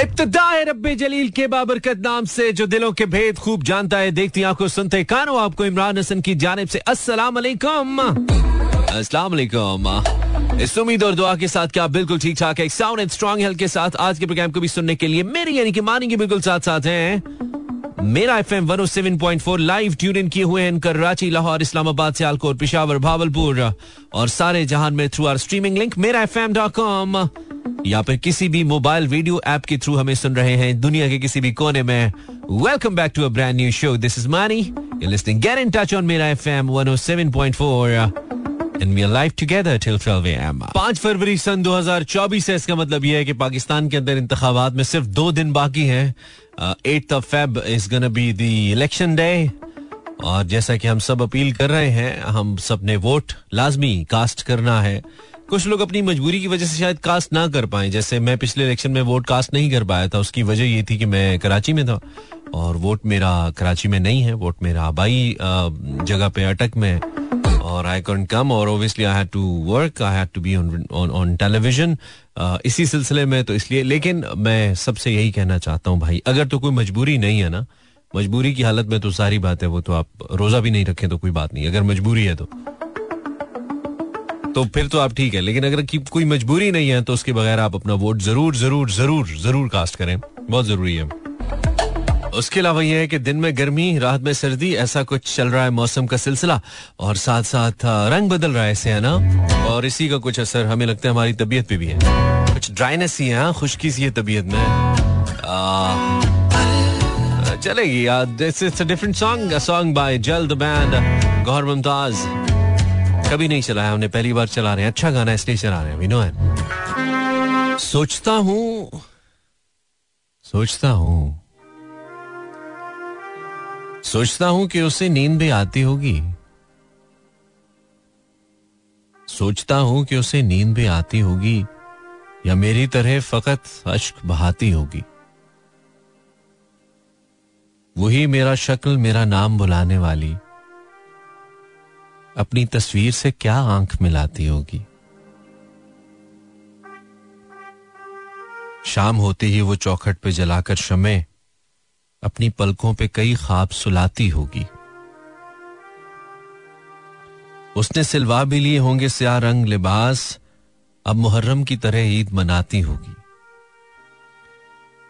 इब्तदा है रब्बे जलील के बाबरकत नाम से, जो दिलों के भेद खूब जानता है, देखती आँखों सुनते कानों, आपको इमरान हसन की जानब से अस्सलाम वालेकुम अस्सलाम वालेकुम इस उम्मीद और दुआ के साथ क्या बिल्कुल ठीक ठाक है साउंड एंड स्ट्रॉन्ग हेल्थ के साथ आज के प्रोग्राम को भी सुनने के लिए मेरी, यानी कि मानी के बिल्कुल साथ साथ हैं। मेरा F M one seven point four live tune in किए हुए हैं कराची लाहौर, इस्लामाबाद, सियालकोट, पिशावर, भावलपुर और सारे जहान में थ्रू आर स्ट्रीमिंग लिंक मेरा एफ़ एम डॉट कॉम या फिर किसी भी मोबाइल वीडियो ऐप के थ्रू हमें सुन रहे हैं दुनिया के किसी भी कोने में। Welcome back to a brand new show this is money listing get in touch on मेरा FM 107.4 and we are live together till 12 a.m. 5 फरवरी सन 2024 है। इसका मतलब यह है कि पाकिस्तान के अंदर इंतखाबात में सिर्फ़ दो दिन बाकी हैं। Eight of Feb is gonna be the election day और जैसा कि हम सब अपील कर रहे हैं, हम सबने वोट लाजमी कास्ट करना है। कुछ लोग अपनी मजबूरी की वजह से शायद कास्ट ना कर पाए। जैसे मैं पिछले इलेक्शन में वोट कास्ट नहीं कर पाया था, उसकी वजह ये थी कि मैं कराची में था। और वोट मेरा कराची में नहीं है वोट मेरा आबाई जगह पे अटक में। और आई कॉन्ट कम और obviously I had to work I had to be on television इसी सिलसिले में तो इसलिए। लेकिन मैं सबसे यही कहना चाहता हूँ भाई, अगर तो कोई मजबूरी नहीं है ना, मजबूरी की हालत में तो सारी बात है वो तो आप रोजा भी नहीं रखें तो कोई बात नहीं, अगर मजबूरी है तो। तो फिर तो आप ठीक है, लेकिन अगर कोई मजबूरी नहीं है तो उसके बगैर आप अपना वोट ज़रूर ज़रूर ज़रूर ज़रूर कास्ट करें। बहुत ज़रूरी है। उसके अलावा यह है कि दिन में गर्मी, रात में सर्दी, ऐसा कुछ चल रहा है मौसम का सिलसिला, और साथ साथ रंग बदल रहा है इसे, है ना? और इसी का कुछ असर हमें लगता है हमारी तबीयत पे भी है। कुछ ड्राइनेस ही है खुश्की सी है तबीयत में। चलेगी different song song by Jal band Gohar Mumtaz कभी नहीं चलाया हमने पहली बार चला रहे हैं। अच्छा गाना इसलिए चला रहे हैं। वी नो है सोचता हूँ सोचता हूँ सोचता हूँ कि उसे नींद भी आती होगी। सोचता हूँ कि उसे नींद भी आती होगी, या मेरी तरह फकत अश्क बहाती होगी। वही मेरा शक्ल, मेरा नाम बुलाने वाली। अपनी तस्वीर से क्या आँख मिलाती होगी? शाम होते ही वो चौखट पे जलाकर शमे अपनी पलकों पे कई ख्वाब सुलाती होगी। उसने सिलवा भी लिए होंगे स्या रंग लिबास, अब मुहर्रम की तरह ईद मनाती होगी।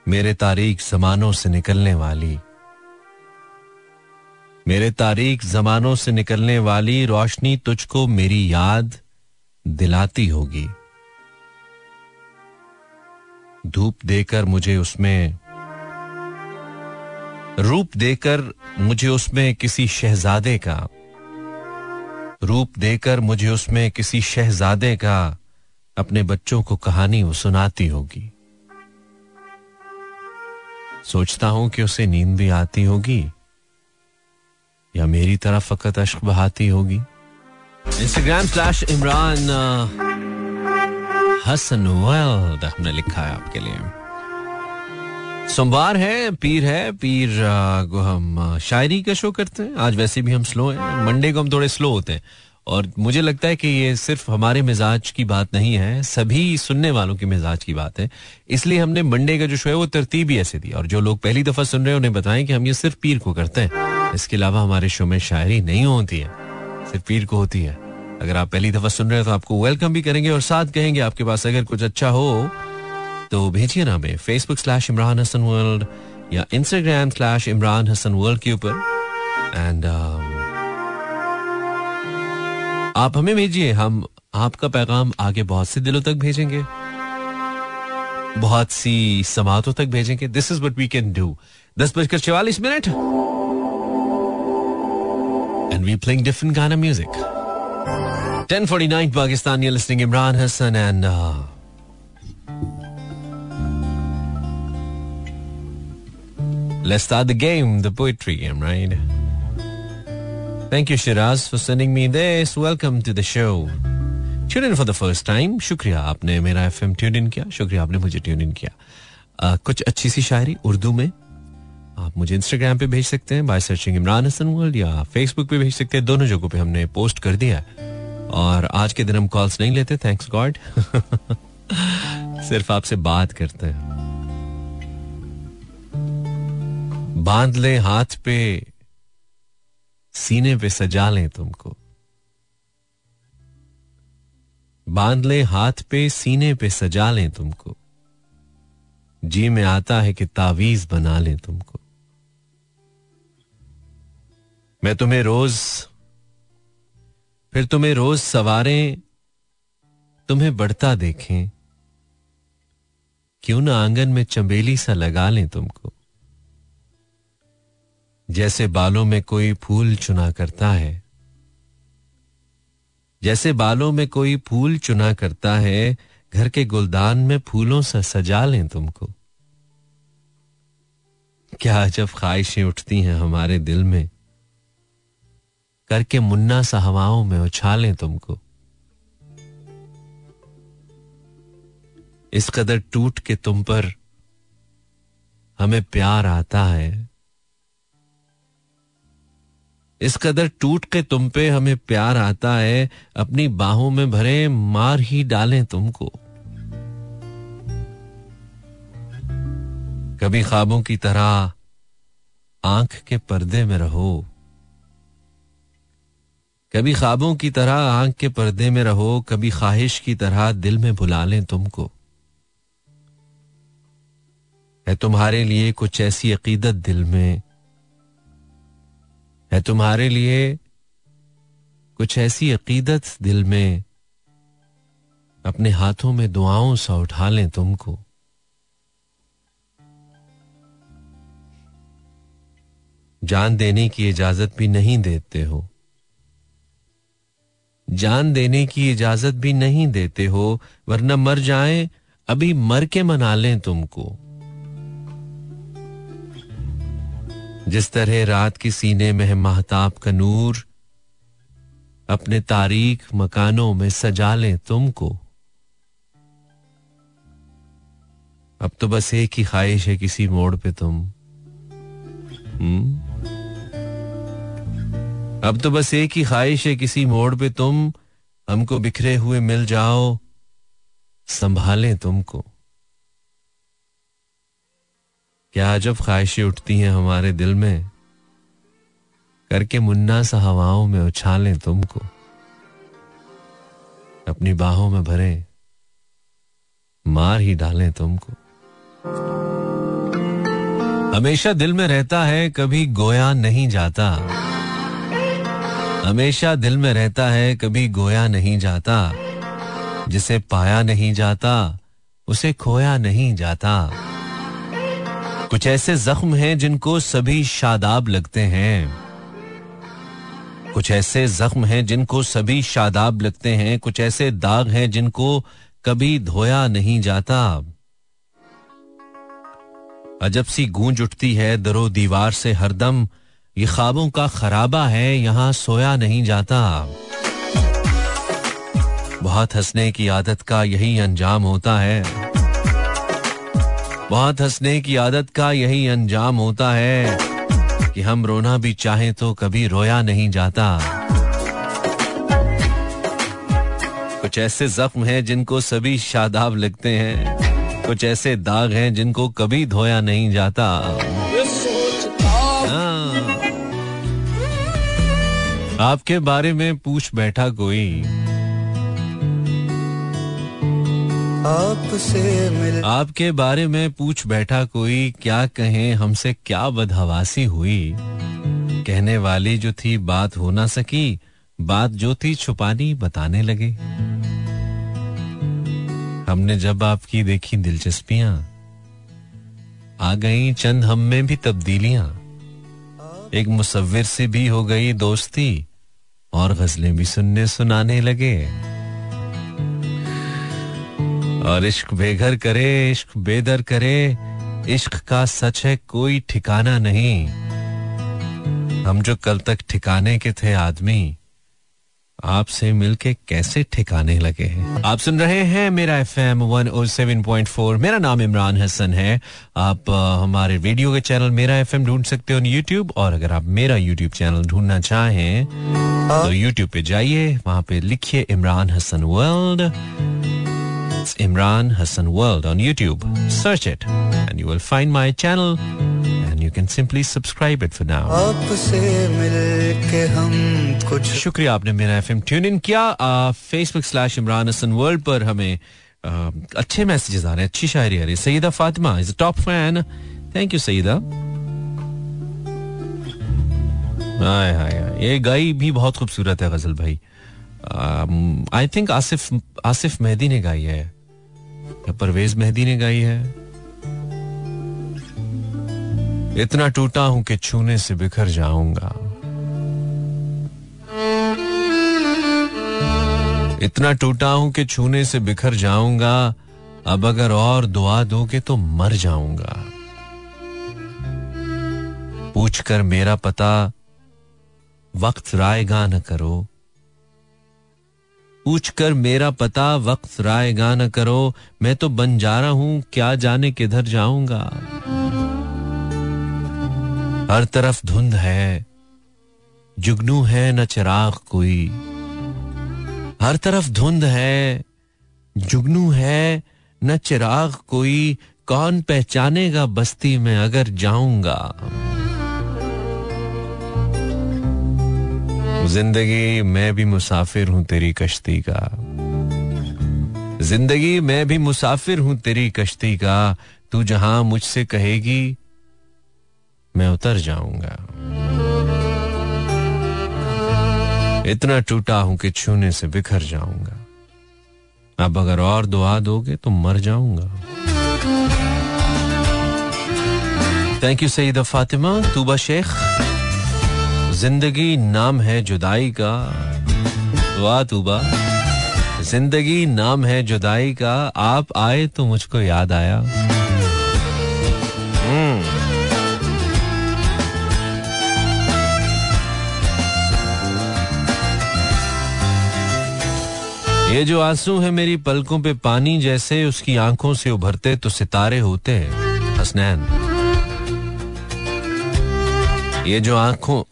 मेरे तारीख जमानों से निकलने वाली मेरे तारीख जमानों से निकलने वाली रोशनी तुझको मेरी याद दिलाती होगी। धूप देकर मुझे उसमें, रूप देकर मुझे उसमें किसी शहजादे का, रूप देकर मुझे उसमें किसी शहजादे का अपने बच्चों को कहानी वो सुनाती होगी। सोचता हूँ कि उसे नींद भी आती होगी या मेरी तरह फकत अश्क बहाती होगी? Instagram slash Imran Hassan world हमने लिखा है आपके लिए। सोमवार है, पीर है, पीर को हम शायरी का शो करते हैं। आज वैसे भी हम स्लो हैं, मंडे को हम थोड़े स्लो होते हैं। और मुझे लगता है कि ये सिर्फ़ हमारे मिजाज की बात नहीं है, सभी सुनने वालों के मिजाज की बात है। इसलिए हमने मंडे का जो शो है, वो तरतीब ही ऐसे दी। और जो लोग पहली दफ़ा सुन रहे हैं, उन्हें बताएँ कि हम ये सिर्फ़ पीर को करते हैं। इसके अलावा हमारे शो में शायरी नहीं होती है सिर्फ़ पीर को होती है। अगर आप पहली दफ़ा सुन रहे हैं तो आपको वेलकम भी करेंगे और साथ कहेंगे आपके पास अगर कुछ अच्छा हो तो भेजिए ना हमें Facebook slash Imran Hassan world या Instagram slash Imran Hassan world के ऊपर। एंड um, आप हमें भेजिए हम आपका पैगाम आगे बहुत से दिलों तक भेजेंगे बहुत सी समातों तक भेजेंगे। This is what we can do दस बजकर चवालीस minute. and we're playing different kind of music. 1049 Pakistan, you're listening Imran Hassan and uh, let's start the game, the poetry game, right? Thank you, Shiraz, for sending me this. Welcome to the show. Tune in for the first time. शुक्रिया आपने मेरा FM tune in किया शुक्रिया आपने मुझे tune in किया uh, कुछ अच्छी सी शायरी उर्दू में आप मुझे इंस्टाग्राम पे भेज सकते हैं by searching Imran Hassan world या फेसबुक पे भेज सकते हैं। दोनों जगहों पे हमने पोस्ट कर दिया है। और आज के दिन हम कॉल्स नहीं लेते थैंक्स गॉड सिर्फ़ आपसे बात करते हैं। बाँध ले हाथ पे, सीने पे सजा लें तुमको। बाँध ले हाथ पे, सीने पे सजा लें तुमको। जी में आता है कि तावीज बना लें तुमको। मैं तुम्हें रोज, फिर तुम्हें रोज सवारें, तुम्हें बढ़ता देखें। क्यों ना आँगन में चंबेली सा लगा लें तुमको? जैसे बालों में कोई फूल चुना करता है, जैसे बालों में कोई फूल चुना करता है, घर के गुलदान में फूलों से सजा लें तुमको। क्या जब ख्वाहिशें उठती हैं हमारे दिल में। करके मुन्ना सा हवाओं में उछालें तुमको। इस कदर टूट के तुम पर हमें प्यार आता है। इस कदर टूट के तुम पे हमें प्यार आता है, अपनी बाहों में भरे मार ही डालें तुमको। कभी ख्वाबों की तरह आँख के पर्दे में रहो। कभी ख्वाबों की तरह आँख के पर्दे में रहो, कभी ख्वाहिश की तरह दिल में भुला लें तुमको। है तुम्हारे लिए कुछ ऐसी अकीदत दिल में? है तुम्हारे लिए कुछ ऐसी अकीदत दिल में? अपने हाथों में दुआओं सा उठा लें तुमको। जान देने की इजाज़त भी नहीं देते हो। जान देने की इजाज़त भी नहीं देते हो, वरना मर जाए, अभी मर के मना लें तुमको। जिस तरह रात के सीने में महताब का नूर, अपने तारीख मकानों में सजा लें तुमको। अब तो बस एक ही ख्वाहिश है किसी मोड़ पे तुम। हम्म? अब तो बस एक ही ख्वाहिश है, किसी मोड़ पे तुम हमको बिखरे हुए मिल जाओ, संभालें तुमको। क्या जब ख्वाहिशें उठती हैं हमारे दिल में, करके मुन्ना सा हवाओं में उछालें तुमको। अपनी बाहों में भरे, मार ही डालें तुमको। हमेशा दिल में रहता है, कभी गोया नहीं जाता। हमेशा दिल में रहता है, कभी गोया नहीं जाता। जिसे पाया नहीं जाता, उसे खोया नहीं जाता। कुछ ऐसे जख्म हैं जिनको सभी शादाब लगते हैं। कुछ ऐसे जख्म हैं जिनको सभी शादाब लगते हैं। कुछ ऐसे दाग हैं जिनको कभी धोया नहीं जाता। अजब सी गूंज उठती है, दरो दीवार से हरदम। ये ख्वाबों का खराबा है, यहाँ सोया नहीं जाता। बहुत हंसने की आदत का यही अंजाम होता है। बहुत हंसने की आदत का यही अंजाम होता है कि हम रोना भी चाहें तो कभी रोया नहीं जाता। कुछ ऐसे जख्म हैं जिनको सभी शादाब लगते हैं। कुछ ऐसे दाग हैं जिनको कभी धोया नहीं जाता। आपके बारे में पूछ बैठा कोई। आपसे मिल आपके बारे में पूछ बैठा कोई क्या कहें हमसे क्या बदहवासी हुई? कहने वाली जो थी बात हो ना सकी बात जो थी छुपानी बताने लगे। हमने जब आपकी देखी दिलचस्पियाँ आ गई चंद हम में भी तब्दीलियाँ। एक मुसविर से भी हो गई दोस्ती, और गजलें भी सुनने सुनाने लगे। और इश्क बेघर करे, इश्क बेदर करे, इश्क का सच है, कोई ठिकाना नहीं। हम जो कल तक ठिकाने के थे आदमी आपसे मिलके कैसे ठिकाने लगे हैं? आप सुन रहे हैं मेरा F M one O seven point four मेरा नाम इमरान हसन है। आप हमारे रेडियो के चैनल मेरा एफ़ एम ढूंढ सकते हो यूट्यूब और अगर आप मेरा यूट्यूब चैनल ढूंढना चाहें तो यूट्यूब पे जाइए वहाँ पे लिखिए Imran Hassan world It's Imran Hassan World on YouTube. Search it and you will find my channel and you can simply subscribe it for now आपसे मिलके हम कुछ शुक्रिया आपने मेरा एफएम ट्यून इन किया। Facebook slash Imran Hassan world पर हमें आ, अच्छे मैसेजेस आ रहे हैं अच्छी शायरी आ रही है। Saeeda Fatima is top fan thank you Saeeda. हाय हाय हाय, ये गाई भी बहुत खूबसूरत है गज़ल भाई। आई थिंक आसिफ आसिफ मेहदी ने गाई है। या परवेज मेहदी ने गाई है। इतना टूटा हूँ कि छूने से बिखर जाऊँगा। इतना टूटा हूँ कि छूने से बिखर जाऊँगा। अब अगर और दुआ दोगे तो मर जाऊँगा। पूछकर मेरा पता वक्त रायगा न करो। पूछ कर मेरा पता वक्त रायगा न करो। मैं तो बंजारा हूँ, क्या जाने किधर जाऊँगा? हर तरफ़ धुंध है, जुगनू है न चिराग कोई। हर तरफ़ धुंध है, जुगनू है न चिराग कोई। कौन पहचानेगा बस्ती में अगर जाऊँगा? ज़िंदगी मैं भी मुसाफिर हूँ तेरी कश्ती का। ज़िंदगी मैं भी मुसाफिर हूँ तेरी कश्ती का। तू जहाँ मुझसे कहेगी, मैं उतर जाऊँगा। इतना टूटा हूँ कि छूने से बिखर जाऊँगा। अब अगर और दुआ दोगे तो मर जाऊँगा। Thank you Saeeda Fatima Tooba Sheikh. ज़िंदगी नाम है जुदाई का। वाह तूबा। ज़िंदगी नाम है जुदाई का। आप आए तो मुझको याद आया। हम्म। ये जो आँसू है मेरी पलकों पे पानी जैसे, उसकी आँखों से उभरते तो सितारे होते, हसनैन। ये जो आँखों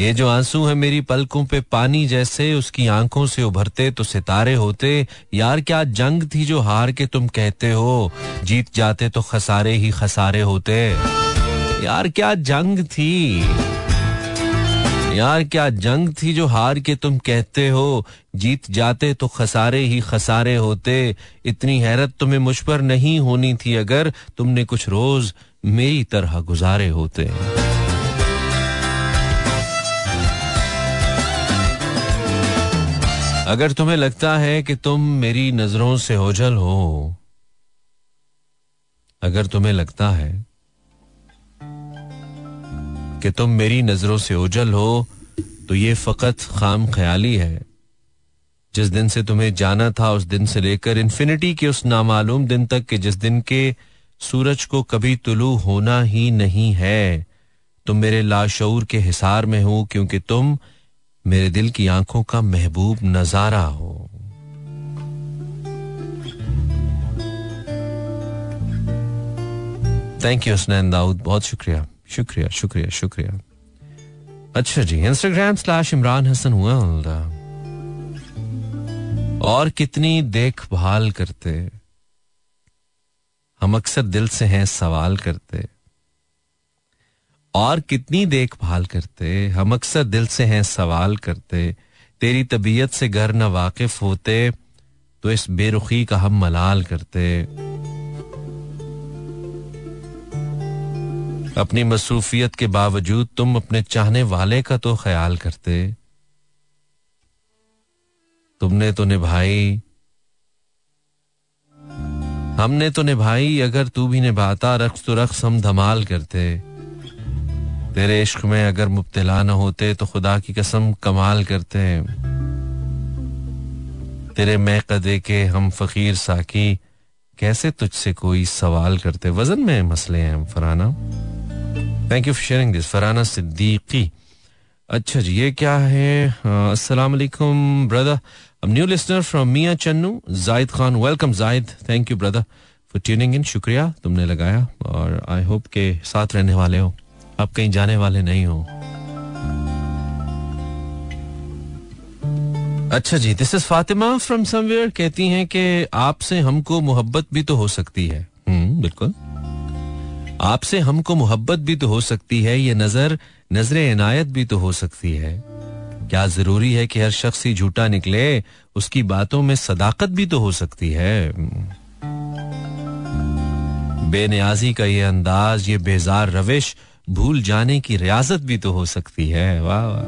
ये जो आँसू है मेरी पलकों पे पानी जैसे उसकी आँखों से उभरते तो सितारे होते। यार क्या जंग थी जो हार के तुम कहते हो? जीत जाते तो खसारे ही खसारे होते। यार क्या जंग थी? यार क्या जंग थी जो हार के तुम कहते हो? जीत जाते तो खसारे ही खसारे होते। इतनी हैरत तुम्हें मुझ पर नहीं होनी थी अगर तुमने कुछ रोज मेरी तरह गुजारे होते। अगर तुम्हें लगता है कि तुम मेरी नज़रों से ओझल हो, अगर तुम्हें लगता है कि तुम मेरी नज़रों से ओझल हो तो ये फकत खाम ख्याली है। जिस दिन से तुम्हें जाना था, उस दिन से लेकर इन्फिनिटी के उस नामालूम दिन तक के जिस दिन के सूरज को कभी तुलू होना ही नहीं है, तुम मेरे लाशऊर के हिसार में हो, क्योंकि तुम मेरे दिल की आँखों का महबूब नज़ारा हो। थैंक यू हसनैन दाऊद बहुत शुक्रिया। शुक्रिया शुक्रिया शुक्रिया। अच्छा जी Instagram slash Imran Hassan world और कितनी देखभाल करते। हम अक्सर दिल से हैं सवाल करते। और कितनी देखभाल करते? हम अक्सर दिल से हैं, सवाल करते। तेरी तबीयत से घर न वाकिफ होते तो इस बेरुखी का हम मलाल करते। अपनी मसरूफियत के बावजूद तुम अपने चाहने वाले का तो ख्याल करते। तुमने तो निभाई। हमने तो निभाई, अगर तू भी निभाता रक्स तो रक्स हम धमाल करते। तेरे इश्क में अगर मुब्तला न होते तो खुदा की कसम कमाल करते। तेरे मैं कदे के हम फकीर साकी कैसे तुझसे कोई सवाल करते? वज़न में मसले हैं Farana thank you for sharing this Farana Siddiqui. अच्छा जी, ये क्या है? अस्सलाम वालेकुम ब्रदर अब new listener from Mian Channu Zahid Khan welcome Zahid thank you brother for tuning in शुक्रिया, तुमने लगाया, और आई होप के साथ रहने वाले हो। आप कहीं जाने वाले नहीं हो। अच्छा जी this is Fatima from somewhere कहती हैं कि आपसे हमको मोहब्बत भी तो हो सकती है। हम्म बिल्कुल। आपसे हमको मोहब्बत भी तो हो सकती है, ये नज़र नज़र इनायत भी तो हो सकती है। क्या ज़रूरी है कि हर शख्स ही झूठा निकले, उसकी बातों में सदाकत भी तो हो सकती है? बेनियाजी का ये अंदाज, ये बेजार रविश भूल जाने की रियाजत भी तो हो सकती है। वाह वाह।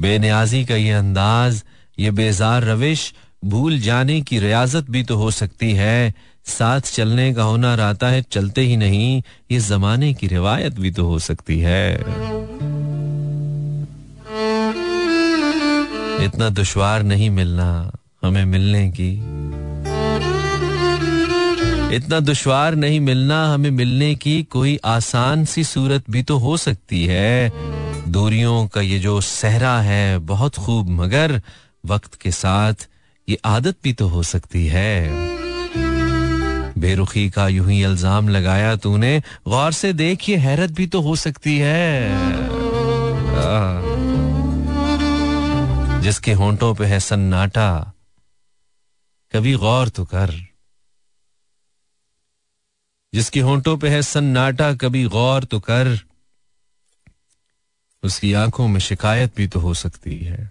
बेनियाजी का ये अंदाज, ये बेजार रविश, भूल जाने की रियाजत भी तो हो सकती है। साथ चलने का होना रहता है, चलते ही नहीं, ये जमाने की रिवायत भी तो हो सकती है। इतना दुश्वार नहीं मिलना हमें मिलने की। इतना दुश्वार नहीं मिलना हमें मिलने की कोई आसान सी सूरत भी तो हो सकती है। दूरियों का ये जो सहरा है बहुत खूब, मगर वक्त के साथ ये आदत भी तो हो सकती है। बेरुखी का यूँ ही इल्ज़ाम लगाया तूने, गौर से देख ये हैरत भी तो हो सकती है। जिसके होंठों पे है सन्नाटा, कभी गौर तो कर। जिसकी होंठों पे है सन्नाटा, कभी गौर तो कर। उसकी आँखों में शिकायत भी तो हो सकती है।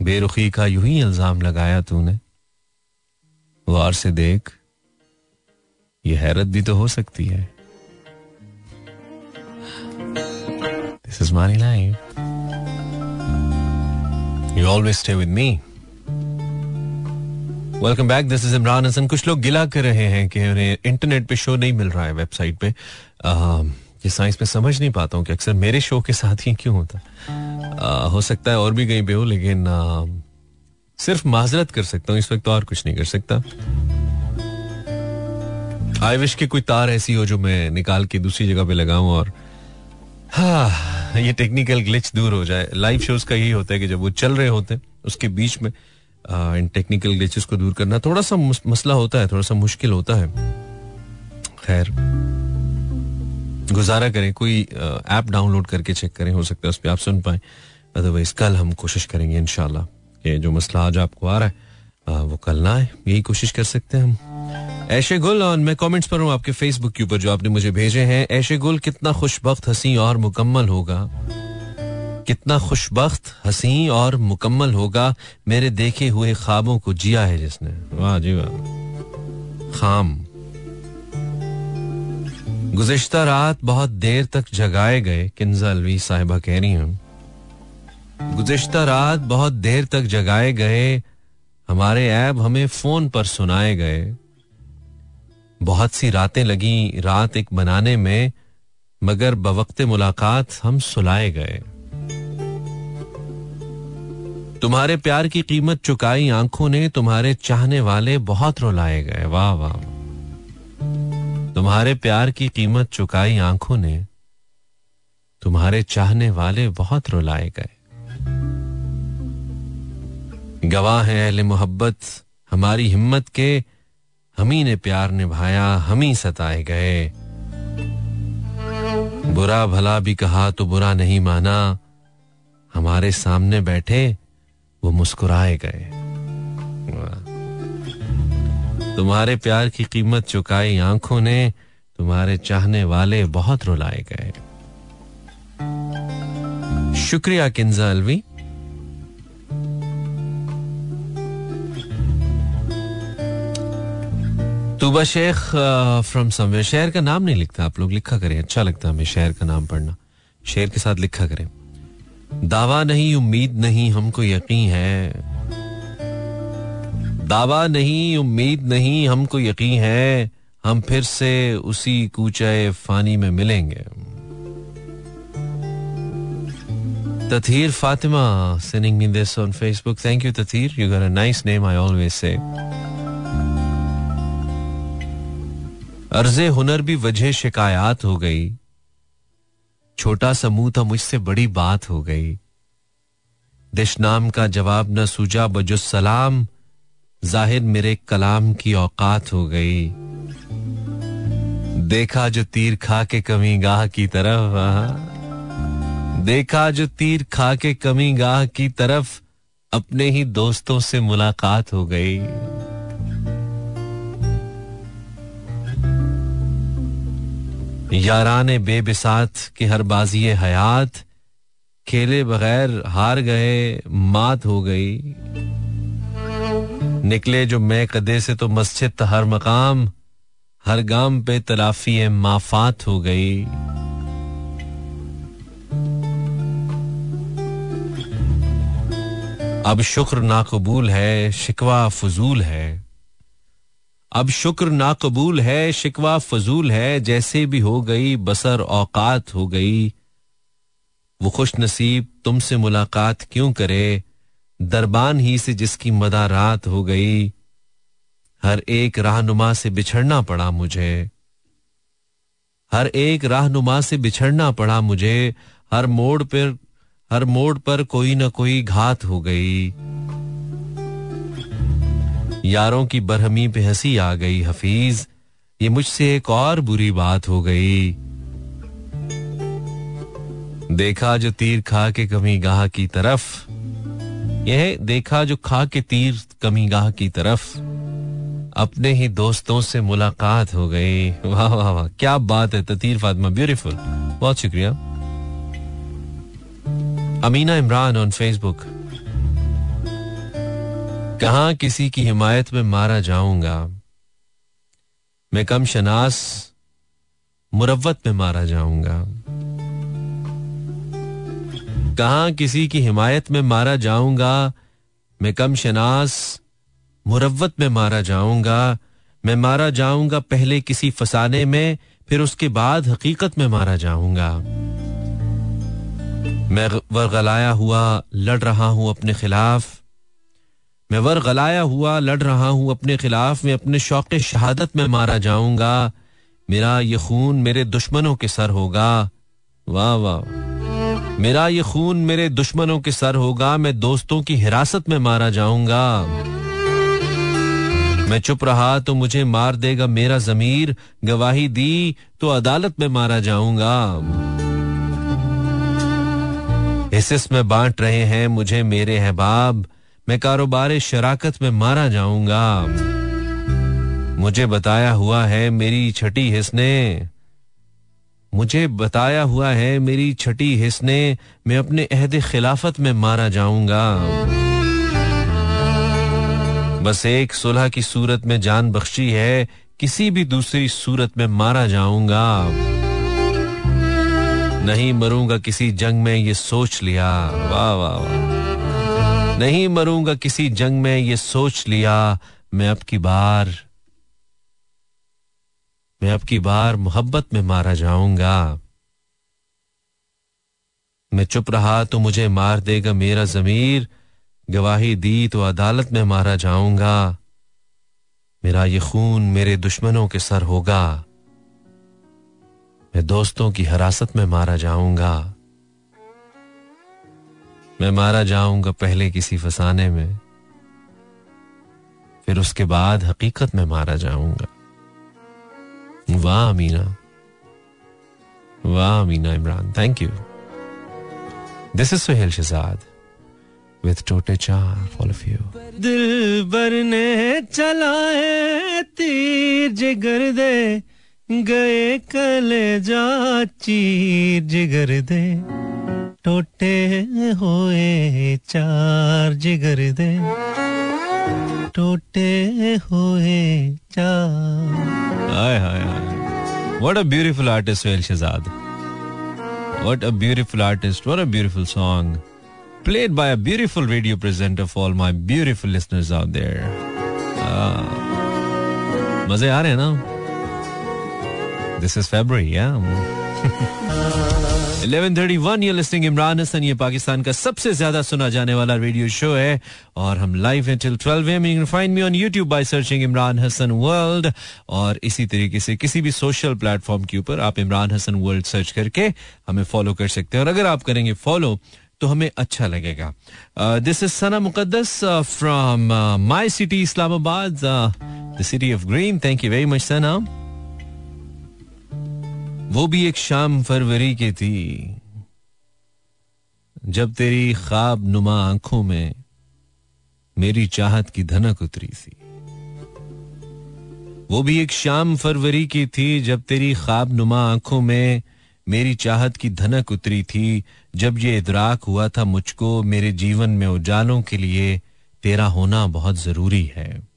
बेरुखी का यूँ ही इल्ज़ाम लगाया तूने। गौर से देख, ये हैरत भी तो हो सकती है। This is money life you always stay with me welcome back this is Imran Hassan कुछ लोग गिला कर रहे हैं कि उन्हें इंटरनेट पे शो नहीं मिल रहा है वेबसाइट पे। ये साइंस में समझ नहीं पाता हूँ कि अक्सर मेरे शो के साथ ही क्यों होता आ, हो सकता है और भी कहीं पे हो लेकिन आ, सिर्फ़ माजरत कर सकता हूँ। इस वक्त तो और कुछ नहीं कर सकता। आई विश की कोई तार ऐसी हो जो मैं निकाल के दूसरी जगह पे लगाऊँ और हाँ ये टेक्निकल ग्लिच दूर हो जाए। लाइव शोज़ का यही होता है कि जब वो चल रहे होते हैं उसके बीच में इन टेक्निकल ग्लिचेस को दूर करना। थोड़ा सा मसला होता है थोड़ा सा मुश्किल होता है। खैर गुजारा करें कोई ऐप डाउनलोड करके चेक करें हो सकता है उस पर आप सुन पाए। अदरवाइज़ कल हम कोशिश करेंगे इनशाला कि जो मसला आज आपको आ रहा है आ, वो कल ना आए। यही कोशिश कर सकते हैं हम। ऐशे गुल और मैं कमेंट्स पर हूँ आपके फेसबुक के ऊपर जो आपने मुझे भेजे हैं। ऐशे गुल कितना खुशबक हसी और मुकम्मल होगा। कितना खुशबख्त हसी और मुकम्मल होगा मेरे देखे हुए ख्वाबों को जिया है जिसने। वाह जी वाह। खाम। गुजश्ता रात बहुत देर तक जगाए गए, किन्जा अलवी साहिबा कह रही हूँ। गुजश्ता रात बहुत देर तक जगाए गए, हमारे ऐब हमें फ़ोन पर सुनाए गए। बहुत सी रातें लगी, रात एक बनाने में, मगर बवक्त मुलाकात हम सुलाए गए। तुम्हारे प्यार की कीमत चुकाई आँखों ने, तुम्हारे चाहने वाले बहुत रुलाए गए। वाह वाह तुम्हारे प्यार की कीमत चुकाई आँखों ने, तुम्हारे चाहने वाले बहुत रुलाए गए। गवाह है अहले मोहब्बत, हमारी हिम्मत के, हम ही ने प्यार निभाया, हम ही सताए गए। बुरा भला भी कहा तो बुरा नहीं माना, हमारे सामने बैठे वो मुस्कुराए गए। तुम्हारे प्यार की कीमत चुकाई आँखों ने, तुम्हारे चाहने वाले बहुत रुलाए गए। शुक्रिया किंजा अलवी। तुबा शेख फ्रॉम समवेयर शहर का नाम नहीं लिखता, आप लोग लिखा करें अच्छा लगता है हमें शहर का नाम पढ़ना। शेर के साथ लिखा करें। दावा नहीं उम्मीद नहीं हमको यकीन है दावा नहीं उम्मीद नहीं हमको यकीन है हम फिर से उसी कूचे फानी में मिलेंगे Tatheer Fatima me this on Facebook. Thank you, Tathir. You got a nice name, I always say. अर्जे हुनर भी वजह शिकायत हो गई छोटा सा मुँह था, मुझसे बड़ी बात हो गई। दिश नाम का जवाब न सूझा, बजो सलाम। ज़ाहिर मेरे कलाम की औकात हो गई। देखा जो तीर खा के कमी गाह की तरफ़ देखा जो तीर खा के कमी गाह की तरफ़, अपने ही दोस्तों से मुलाकात हो गई। यारान बेबिसात के हर बाजी हयात, खेले बगैर हार गए, मात हो गई। निकले जो मैं कदे से तो मस्जिद हर मकाम, हर गाम पे तलाफी माफात हो गई। अब शुक्र नाकबूल है, शिकवा फजूल है। अब शुक्र नाकबूल है, शिकवा फजूल है, जैसे भी हो गई, बसर औकात हो गई। वो खुश नसीब तुमसे मुलाकात क्यों करे? दरबान ही से जिसकी मदारात हो गई। हर एक राहनुमा से बिछड़ना पड़ा मुझे। हर एक राहनुमा से बिछड़ना पड़ा मुझे। हर मोड़ पर, हर मोड़ पर कोई ना कोई घात हो गई। यारों की बरहमी पे हँसी आ गई, हफीज। ये मुझसे एक और बुरी बात हो गई। देखा जो तीर खा के कमी गाह की तरफ़। यह देखा जो खा के तीर कमी गाह की तरफ़। अपने ही दोस्तों से मुलाकात हो गई। वाह वाह वाह, क्या बात है, ततीर फातिमा ब्यूटीफुल बहुत शुक्रिया। अमीना इमरान ऑन फेसबुक कहा किसी की हिमायत में मारा जाऊँगा? मैं कम शनास मुरवत में मारा जाऊँगा। कहा किसी की हिमायत में मारा जाऊँगा? मैं कम शनास मुरवत में मारा जाऊँगा। मैं मारा जाऊँगा पहले किसी फसाने में, फिर उसके बाद हकीकत में मारा जाऊँगा। मैं वरगलाया हुआ, लड़ रहा हूँ अपने खिलाफ। मैं वरगलाया हुआ, लड़ रहा हूँ अपने खिलाफ, मैं अपने शौक शहादत में मारा जाऊँगा। मेरा ये खून मेरे दुश्मनों के सर होगा। वाह वाह मेरा ये खून मेरे दुश्मनों के सर होगा, मैं दोस्तों की हिरासत में मारा जाऊँगा। मैं चुप रहा तो मुझे मार देगा मेरा जमीर। गवाही दी तो अदालत में मारा जाऊँगा। हिस्स में बांट रहे हैं मुझे मेरे अहबाब। मैं कारोबार शराकत में मारा जाऊँगा। मुझे बताया हुआ है मेरी छठी हिस्ने। मुझे बताया हुआ है मेरी छठी हिस्ने। मैं अपने अहद खिलाफत में मारा जाऊँगा। बस एक सुलह की सूरत में जान बख्शी है, किसी भी दूसरी सूरत में मारा जाऊँगा। नहीं मरूँगा किसी जंग में, ये सोच लिया। वाह वाह वाह। नहीं मरूँगा किसी जंग में, ये सोच लिया मैं अब की बार। मैं अब की बार मोहब्बत में मारा जाऊँगा। मैं चुप रहा तो मुझे मार देगा मेरा जमीर। गवाही दी तो अदालत में मारा जाऊँगा। मेरा ये खून मेरे दुश्मनों के सर होगा। मैं दोस्तों की हिरासत में मारा जाऊँगा। मैं मारा जाऊँगा पहले किसी फसाने में, फिर उसके बाद हकीकत में मारा जाऊँगा। वाह अमीना वाह Amina Imran thank you this is Suhail Shahzad with टोटे चार फॉर ऑफ़ यू दिल बरने चलाए तीर जिगर दे, गए कले जा चीर जिगर दे। टोटे होए चार जिगर दे टोटे होए चार हाय हाय हाय। What a beautiful artist well Shahzad what a beautiful artist what a beautiful song played by a beautiful radio presenter for all my beautiful listeners out there. मज़े आ रहे हैं ना? दिस इज़ फेब्रुवरी या 11:31, you're listening इमरान हसन ये पाकिस्तान का सबसे ज़्यादा सुना जाने वाला रेडियो शो है, और हम लाइव हैं till 12 am you can find me on YouTube by searching Imran Hassan world और इसी तरीके से किसी भी सोशल प्लेटफॉर्म के ऊपर आप इमरान हसन वर्ल्ड सर्च करके हमें फॉलो कर सकते हैं। और अगर आप करेंगे फॉलो तो हमें अच्छा लगेगा। This is Sana Mukaddas from my city Islamabad the city of green thank you very much Sana वो भी एक शाम फरवरी की थी, जब तेरी ख्वाब नुमा आँखों में मेरी चाहत की धनक उतरी थी। वो भी एक शाम फरवरी की थी, जब तेरी ख्वाब नुमा आँखों में मेरी चाहत की धनक उतरी थी, जब ये इदराक हुआ था मुझको मेरे जीवन में उजालों के लिए तेरा होना बहुत ज़रूरी है।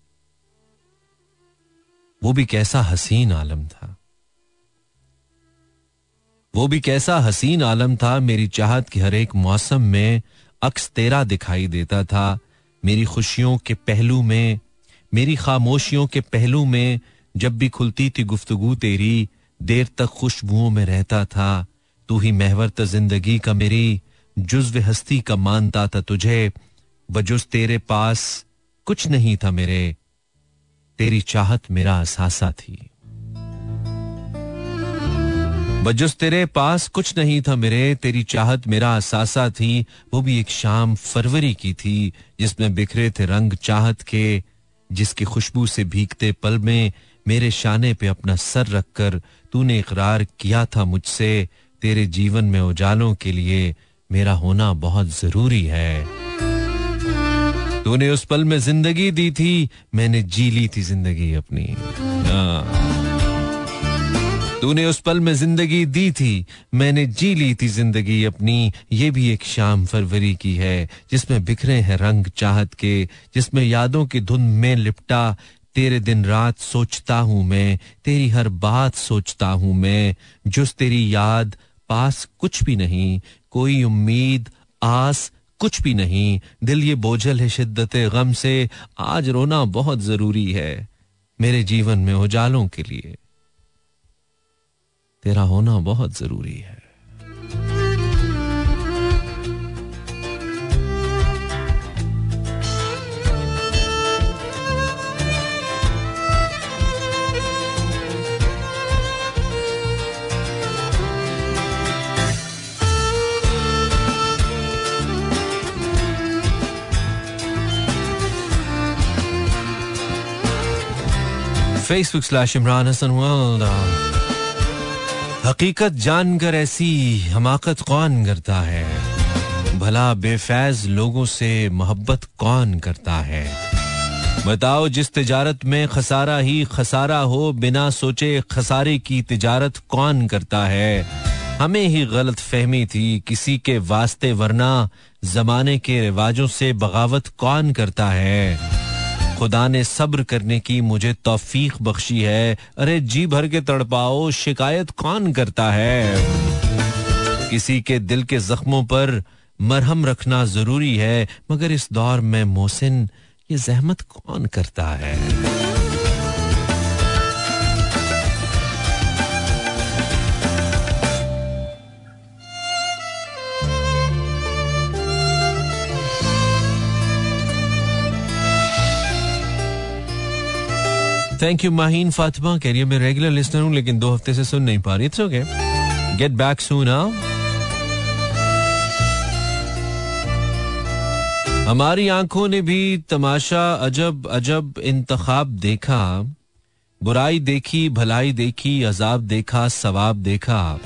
वो भी कैसा हसीन आलम था। वो भी कैसा हसीन आलम था, मेरी चाहत के हर एक मौसम में अक्स तेरा दिखाई देता था। मेरी खुशियों के पहलू में, मेरी खामोशियों के पहलू में, जब भी खुलती थी गुफ्तगु तेरी, देर तक खुशबुओं में रहता था। तू ही महवर ज़िंदगी का मेरी, जुज्व हस्ती का मानता था तुझे। बजुज तेरे पास कुछ नहीं था मेरे। तेरी चाहत मेरा असासा थी। बजुस तेरे पास कुछ नहीं था मेरे, तेरी चाहत मेरा असासा थी। वो भी एक शाम फरवरी की थी, जिसमें बिखरे थे रंग चाहत के, जिसकी खुशबू से भीगते पल में मेरे शाने पे अपना सर रखकर तूने इकरार किया था मुझसे। तेरे जीवन में उजालों के लिए मेरा होना बहुत ज़रूरी है। तूने उस पल में ज़िंदगी दी थी, मैंने जी ली थी ज़िंदगी अपनी। हाँ। तूने उस पल में ज़िंदगी दी थी। मैंने जी ली थी ज़िंदगी अपनी। ये भी एक शाम फरवरी की है, जिसमें बिखरे हैं रंग चाहत के, जिसमें यादों की धुन में लिपटा। तेरे दिन रात सोचता हूँ मैं, तेरी हर बात सोचता हूँ मैं। जुस तेरी याद, पास कुछ भी नहीं, कोई उम्मीद, आस कुछ भी नहीं। दिल ये बोझल है शिद्दत गम से, आज रोना बहुत ज़रूरी है, मेरे जीवन में उजालों के लिए। तेरा होना बहुत ज़रूरी है। Facebook slash Imran Hasan world हकीकत जानकर ऐसी हमाकत कौन करता है? भला बेफैज लोगों से मोहब्बत कौन करता है? बताओ जिस तिजारत में खसारा ही खसारा हो, बिना सोचे खसारे की तिजारत कौन करता है? हमें ही गलत फहमी थी किसी के वास्ते, वरना जमाने के रिवाजों से बगावत कौन करता है? खुदा ने सब्र करने की मुझे तौफीक बख्शी है। अरे जी भर के तड़पाओ, शिकायत कौन करता है। किसी के दिल के जख्मों पर मरहम रखना ज़रूरी है, मगर इस दौर में मोहसिन, ये जहमत कौन करता है? थैंक यू माहीन फातिमा कह रही है, मैं रेगुलर लिस्नर हूँ, लेकिन दो हफ़्ते से सुन नहीं पा रही। It's okay get back soon हमारी आँखों ने भी तमाशा, अजब अजब इंतखाब देखा। बुराई देखी, भलाई देखी, अजाब देखा, सवाब देखा।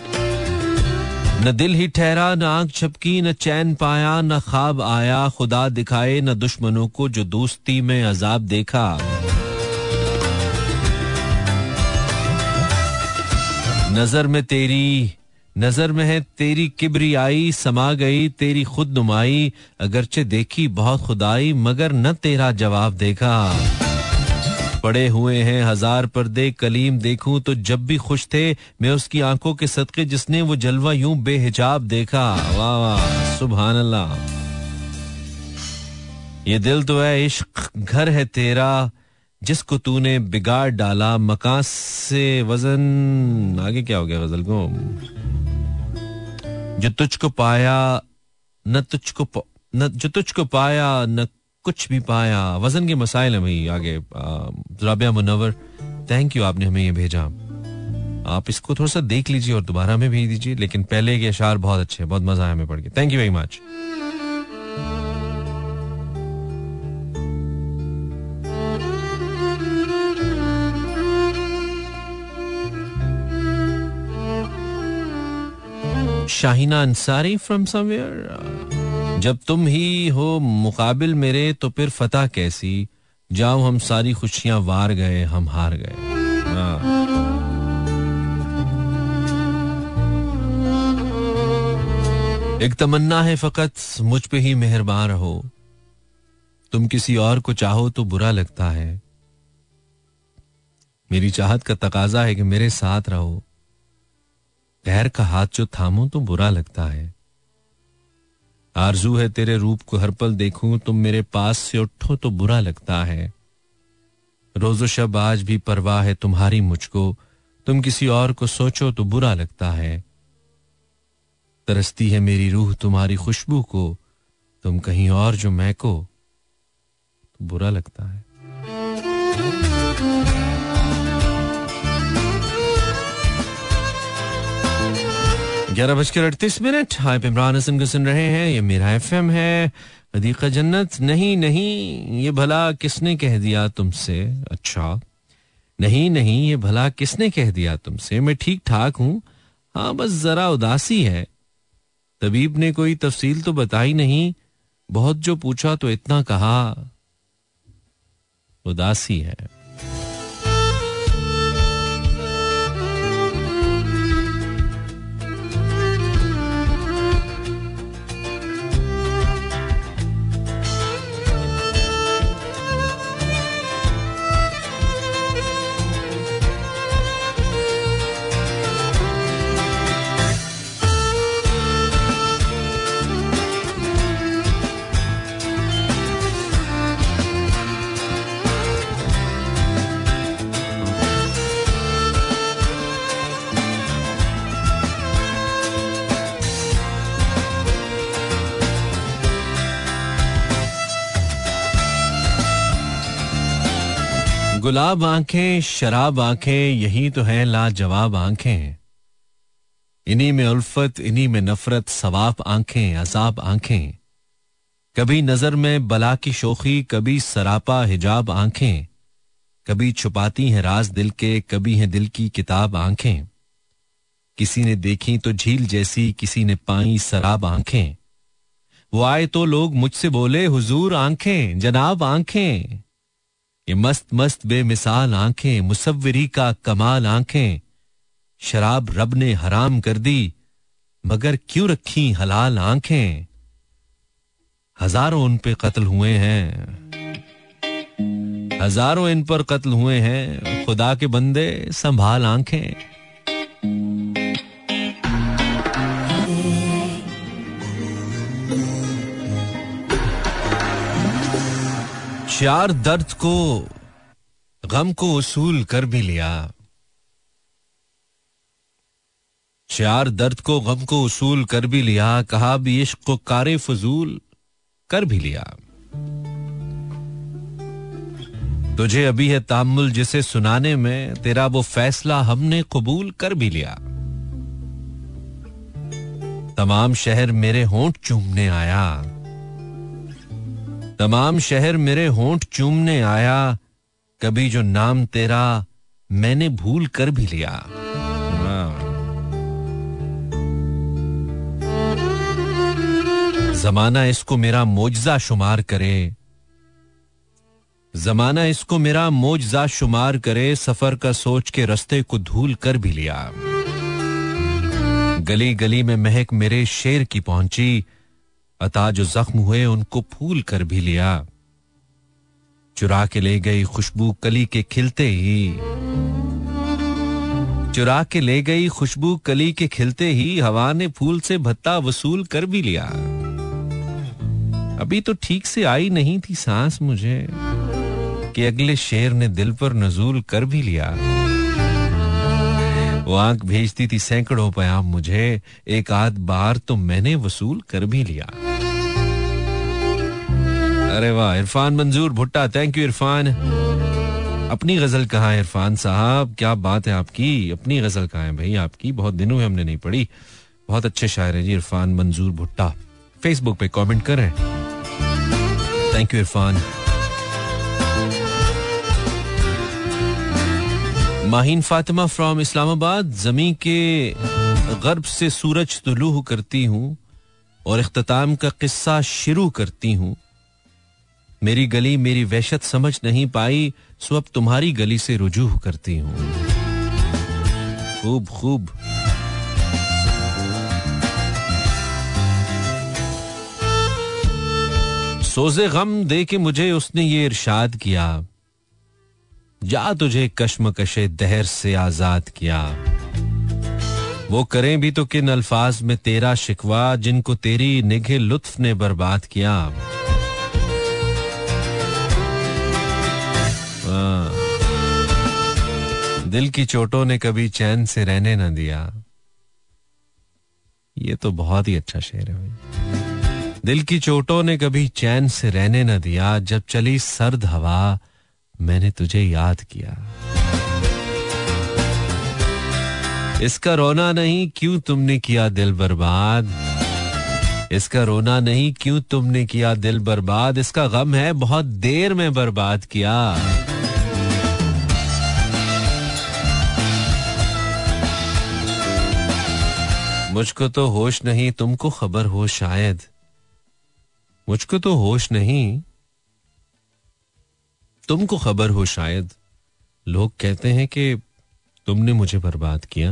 न दिल ही ठहरा, न आँख छपकी, न चैन पाया, न ख्वाब आया। खुदा दिखाए, न दुश्मनों को जो दोस्ती में अजाब देखा। नज़र में तेरी, नज़र में है तेरी किबरी आई समा गई तेरी खुद नुमाई अगरचे देखी बहुत खुदाई, मगर न तेरा जवाब देखा पड़े हुए हैं हज़ार पर्दे, कलीम देखूँ तो जब भी खुश थे, मैं उसकी आँखों के सदके जिसने वो जलवा यूँ बेहिजाब देखा। वाह वाह सुबह अल्लाह ये दिल तो है, इश्क घर है तेरा जिसको तूने बिगाड़ डाला मकान से वज़न, आगे क्या हो गया गज़ल को? जो तुझको पाया, न तुझको न, जो तुझको पाया, न कुछ भी पाया। वज़न के मसाइल है भाई, आगे राबिया मुनवर थैंक यू आपने हमें ये भेजा। आप इसको थोड़ा सा देख लीजिए और दोबारा में भेज दीजिए, लेकिन पहले के अशार बहुत अच्छे बहुत मज़ा आया हमें पढ़ के। Thank you very much Shaheena Ansari from somewhere जब तुम ही हो मुकाबिल मेरे तो फिर फतह कैसी? जाओ, हम सारी खुशियाँ वार गए, हम हार गए। हाँ। एक तमन्ना है फकत, मुझ पे ही मेहरबान रहो। तुम किसी और को चाहो तो बुरा लगता है। मेरी चाहत का तकाजा है कि मेरे साथ रहो। गैर का हाथ जो थामो तो बुरा लगता है। आरज़ू है तेरे रूप को हर पल देखूँ, तुम मेरे पास से उठो तो बुरा लगता है। रोजो शब आज भी परवाह है तुम्हारी मुझको, तुम किसी और को सोचो तो बुरा लगता है। तरसती है मेरी रूह तुम्हारी खुशबू को, तुम कहीं और जो मैं को तो बुरा लगता है। ग्यारह बजकर अड़तीस मिनट। हाय, इमरान हसन को सुन रहे हैं। ये मेरा एफएम है। अदीका जन्नत। नहीं नहीं, ये भला किसने कह दिया तुमसे? अच्छा। नहीं नहीं, ये भला किसने कह दिया तुमसे? मैं ठीक ठाक हूँ। हाँ बस जरा उदासी है। तबीब ने कोई तफसील तो बताई नहीं। बहुत जो पूछा तो इतना कहा। उदासी है। गुलाब आँखें, शराब आँखें, यही तो है लाजवाब आँखें। इन्हीं में उल्फत, इन्हीं में नफरत सवाब आँखें, अजाब आँखें। कभी नज़र में बला की शोखी, कभी सरापा हिजाब आँखें। कभी छुपाती हैं राज दिल के, कभी हैं दिल की किताब आँखें। किसी ने देखी तो झील जैसी, किसी ने पाई शराब आँखें। वो आए तो लोग मुझसे बोले, हुजूर आँखें, जनाब आँखें। ये मस्त मस्त बेमिसाल आँखें मुसवरी का कमाल आँखें। शराब रब ने हराम कर दी, मगर क्यों रखी हलाल आँखें? हज़ारों उन पे कत्ल हुए हैं। हज़ारों इन पर कत्ल हुए हैं। खुदा के बंदे, संभाल आँखें। चार दर्द को, गम को उसूल कर भी लिया। चार दर्द को, गम को उसूल कर भी लिया कहा भी इश्क को कारे फजूल कर भी लिया। तुझे अभी है तामुल जिसे सुनाने में, तेरा वो फैसला हमने कबूल कर भी लिया। तमाम शहर मेरे होंठ चूमने आया। तमाम शहर मेरे होंठ चूमने आया, कभी जो नाम तेरा मैंने भूल कर भी लिया। जमाना इसको मेरा मोजा शुमार करे। जमाना इसको मेरा मोजा शुमार करे, सफ़र का सोच के रस्ते को धूल कर भी लिया। गली गली में महक मेरे शेर की पहुँची अता जो जख्म हुए, उनको फूल कर भी लिया। चुरा के ले गई खुशबू कली के खिलते ही। चुरा के ले गई खुशबू कली के खिलते ही, हवा ने फूल से भत्ता वसूल कर भी लिया। अभी तो ठीक से आई नहीं थी सांस मुझे, कि अगले शेर ने दिल पर नजूल कर भी लिया। वो आँख भेजती थी सैकड़ों पयाम मुझे, एक आध बार तो मैंने वसूल कर भी लिया। अरे वाह, इरफान मंजूर, भुट्टा थैंक यू इरफान। अपनी गज़ल कहा है इरफान साहब? क्या बात है आपकी? अपनी गज़ल कहा है भाई आपकी? बहुत दिनों में हमने नहीं पढ़ी। बहुत अच्छे शायर है जी, इरफान मंजूर भुट्टा। फेसबुक पे कमेंट करें। Thank you Irfan. Mahin Fatima from Islamabad जमी के गर्ब से सूरज तुलू करती हूँ और अख्ताम का किस्सा शुरू करती हूँ। मेरी गली मेरी वहशत समझ नहीं पाई सो अब तुम्हारी गली से रुजू करती हूँ। खूब खूब। सोजे गम दे के मुझे उसने ये इरशाद किया जा तुझे कश्मकशे दहर से आज़ाद किया। वो करें भी तो किन अल्फाज में तेरा शिकवा, जिनको तेरी निघे लुत्फ ने बर्बाद किया। दिल की चोटों ने कभी चैन से रहने ना दिया। ये तो बहुत ही अच्छा शेर है भाई। दिल की चोटों ने कभी चैन से रहने न दिया। जब चली सर्द हवा, मैंने तुझे याद किया। इसका रोना नहीं क्यों तुमने किया दिल बर्बाद? इसका रोना नहीं क्यों तुमने किया दिल बर्बाद? इसका गम है बहुत देर में बर्बाद किया। मुझको तो होश नहीं, तुमको खबर हो शायद। मुझको तो होश नहीं, तुमको खबर हो शायद। लोग कहते हैं कि तुमने मुझे बर्बाद किया।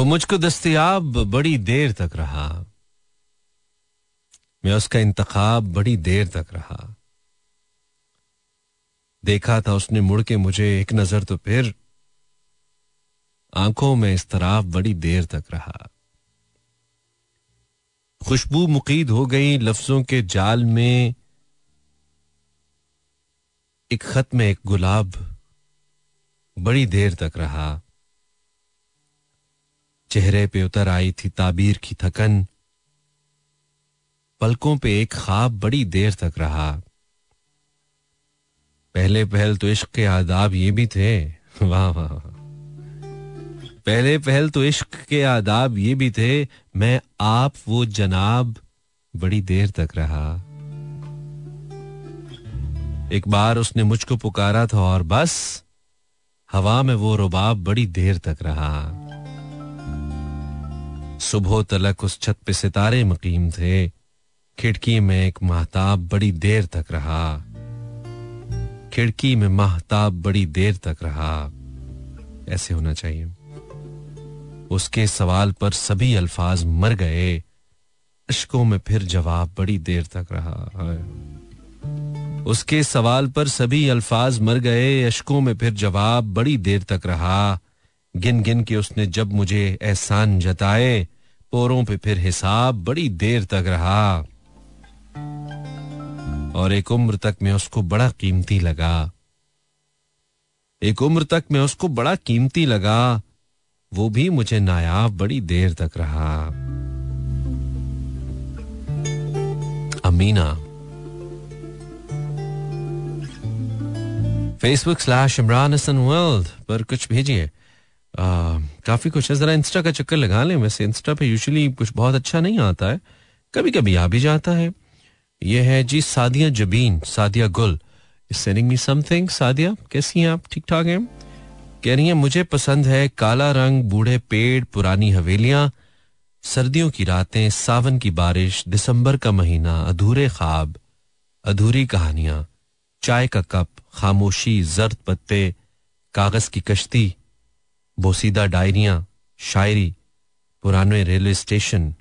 वो मुझको दस्तियाब बड़ी देर तक रहा। मैं उसका इंतखाब बड़ी देर तक रहा। देखा था उसने मुड़ के मुझे एक नज़र तो फिर आँखों में इस तरह बड़ी देर तक रहा। खुशबू मुकीद हो गई लफ्जों के जाल में। एक खत में एक गुलाब बड़ी देर तक रहा। चेहरे पे उतर आई थी ताबीर की थकन। पलकों पे एक ख्वाब बड़ी देर तक रहा। पहले पहल तो इश्क के आदाब ये भी थे। वाह वाह पहले पहल तो इश्क के आदाब ये भी थे, मैं आप वो जनाब बड़ी देर तक रहा। एक बार उसने मुझको पुकारा था और बस, हवा में वो रुबाब बड़ी देर तक रहा। सुबह तलक उस छत पे सितारे मकीम थे। खिड़की में एक महताब बड़ी देर तक रहा। खिड़की में महताब बड़ी देर तक रहा। ऐसे होना चाहिए। उसके सवाल पर सभी अल्फाज मर गए। अशकों में फिर जवाब बड़ी देर तक रहा उसके सवाल पर सभी अल्फाज मर गए। अशकों में फिर जवाब बड़ी देर तक रहा। गिन गिन के उसने जब मुझे एहसान जताए पोरों पे फिर हिसाब बड़ी देर तक रहा। और एक उम्र तक मैं उसको बड़ा कीमती लगा। एक उम्र तक मैं उसको बड़ा कीमती लगा, वो भी मुझे नायाब बड़ी देर तक रहा। Amina. Facebook slash Imran Hasan world पर कुछ भेजिए। काफ़ी कुछ है। जरा इंस्टा का चक्कर लगा लें। वैसे इंस्टा पे यूजुअली कुछ बहुत अच्छा नहीं आता है। कभी कभी आ भी जाता है। ये है जी, Sadia Jabeen, Sadia Gul. Sending me something Sadia? कैसी हैं आप? ठीक ठाक हैं? कह रही हैं, मुझे पसंद है काला रंग, बूढ़े पेड़, पुरानी हवेलियाँ, सर्दियों की रातें, सावन की बारिश, दिसंबर का महीना, अधूरे ख्वाब, अधूरी कहानियाँ, चाय का कप, खामोशी, जर्द पत्ते, कागज़ की कश्ती बोसीदा डायरिया, शायरी, पुराने रेलवे स्टेशन,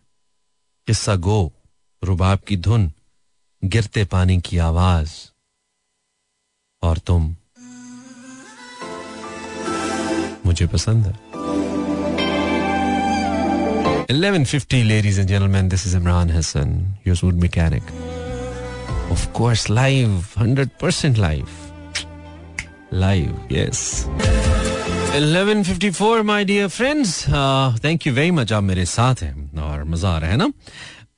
किस्सा गो, रुबाब की धुन, गिरते पानी की आवाज़। और तुम? मुझे पसंद है। Eleven fifty ladies and gentleman this is Imran Hasan your mechanic of course live hundred percent live live yes 1154 my dear friends. Uh, thank you very much आप मेरे साथ हैं और मज़ा आ रहा है ना?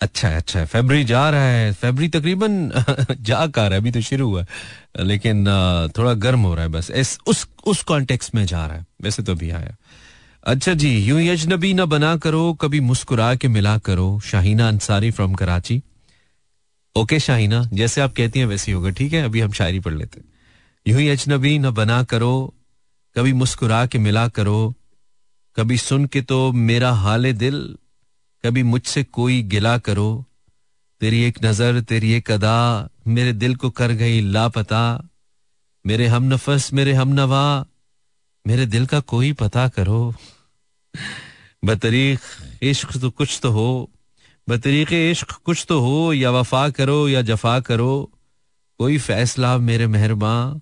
अच्छा अच्छा फेबरी जा रहा है। फेबरी तकरीबन जा कर रहा है अभी तो शुरू हुआ है। लेकिन थोड़ा गर्म हो रहा है बस। इस उस उस कॉन्टेक्स्ट में जा रहा है। वैसे तो अभी आया। अच्छा जी यूँ यजनबी ना बना करो कभी मुस्कुरा के मिला करो। शाहीना अंसारी फ्रॉम कराची। ओके शाहीना जैसे आप कहती हैं वैसे होगा। ठीक है अभी हम शायरी पढ़ लेते हैं। यूँ अजनबी न बना करो कभी मुस्कुरा के मिला करो, कभी सुन के तो मेरा हाल दिल, कभी मुझसे कोई गिला करो। तेरी एक नज़र, तेरी एक अदा, मेरे दिल को कर गई लापता। मेरे हम नफस, मेरे हम नवा, मेरे दिल का कोई पता करो। बतरीक इश्क तो कुछ तो हो। बतरीक इश्क कुछ तो हो, या वफा करो, या जफा करो। कोई फैसला मेरे मेहरबा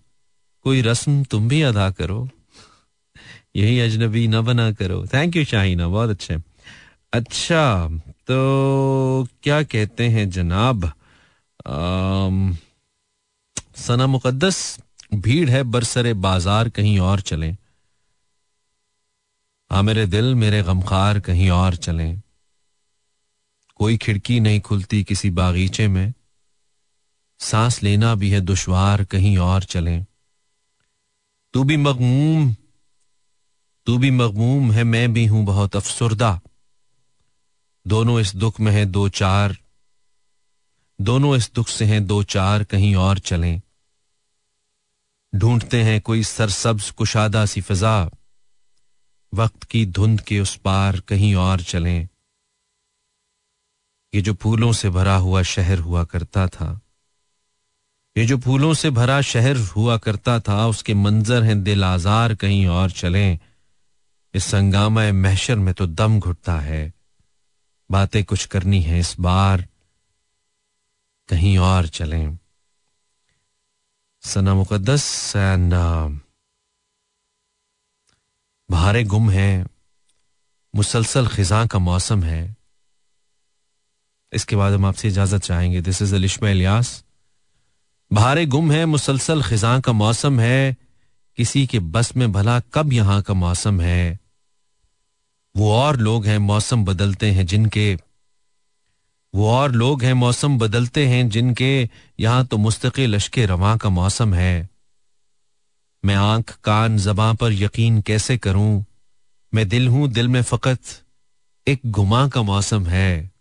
कोई रस्म तुम भी अदा करो। यही अजनबी न बना करो। थैंक यू शाहिना बहुत अच्छे। अच्छा तो क्या कहते हैं जनाब? सना मुकद्दस, भीड़ है बरसरे बाज़ार कहीं और चलें। हाँ मेरे दिल, मेरे गमखार कहीं और चलें। कोई खिड़की नहीं खुलती किसी बागीचे में। सांस लेना भी है दुश्वार कहीं और चलें। तू भी मगमूम तू भी मगमूम है, मैं भी हूँ बहुत अफसुरदा। दोनों इस दुख में है, दो चार। दोनों इस दुख से हैं, दो चार, कहीं और चलें। ढूंढते हैं कोई सरसब्ज, कुशादा सी फिजा। वक्त की धुंध के उस पार कहीं और चलें। ये जो फूलों से भरा हुआ शहर हुआ करता था। ये जो फूलों से भरा शहर हुआ करता था, उसके मंजर हैं दिल आजार, कहीं और चलें। इस संगामा महशर में तो दम घुटता है। बातें कुछ करनी है इस बार। कहीं और चलें। सना मुकद्दस एंड बहारें गुम है। मुसलसल खिजा का मौसम है। इसके बाद हम आपसे इजाज़त चाहेंगे। दिस इज़ अलिश्मा इलियास बहारें गुम है, मुसलसल खिजा का मौसम है। किसी के बस में भला कब यहाँ का मौसम है। वो और लोग हैं, मौसम बदलते हैं जिनके, वो और लोग हैं, मौसम बदलते हैं जिनके, यहाँ तो मुस्तकिल लश्के रवा का मौसम है। मैं आँख कान जबां पर यकीन कैसे करूँ? मैं दिल हूँ, दिल में फकत एक गुमा का मौसम है।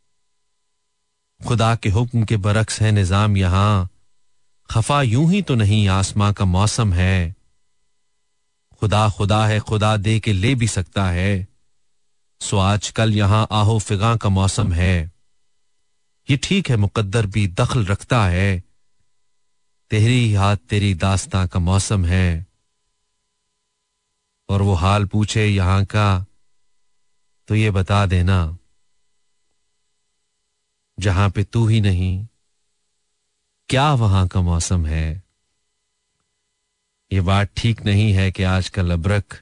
खुदा के हुक्म के बरक्स है निज़ाम यहाँ। खफा यूँ ही तो नहीं, आसमां का मौसम है। खुदा खुदा है, खुदा दे के ले भी सकता है। सो आज कल यहाँ आहो फिगा का मौसम है। ये ठीक है, मुकद्दर भी दखल रखता है। तेरी हाथ तेरी दास्ता का मौसम है। और वो हाल पूछे यहाँ का तो ये बता देना, जहाँ पे तू ही नहीं, क्या वहाँ का मौसम है? ये बात ठीक नहीं है कि आजकल अब्रक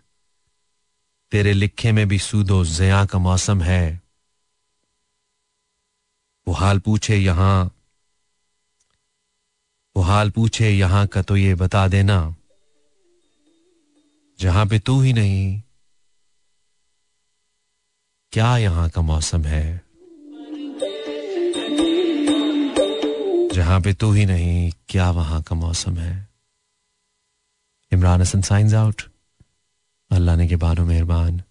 तेरे लिखे में भी सूदो जया का मौसम है। वो हाल पूछे यहाँ, वो हाल पूछे यहाँ का तो ये बता देना, जहाँ पे तू ही नहीं, क्या यहाँ का मौसम है? जहाँ पे तू ही नहीं, क्या वहाँ का मौसम है? इमरान हसन साइंस आउट अल्लाह ने के बानो मेहरबान।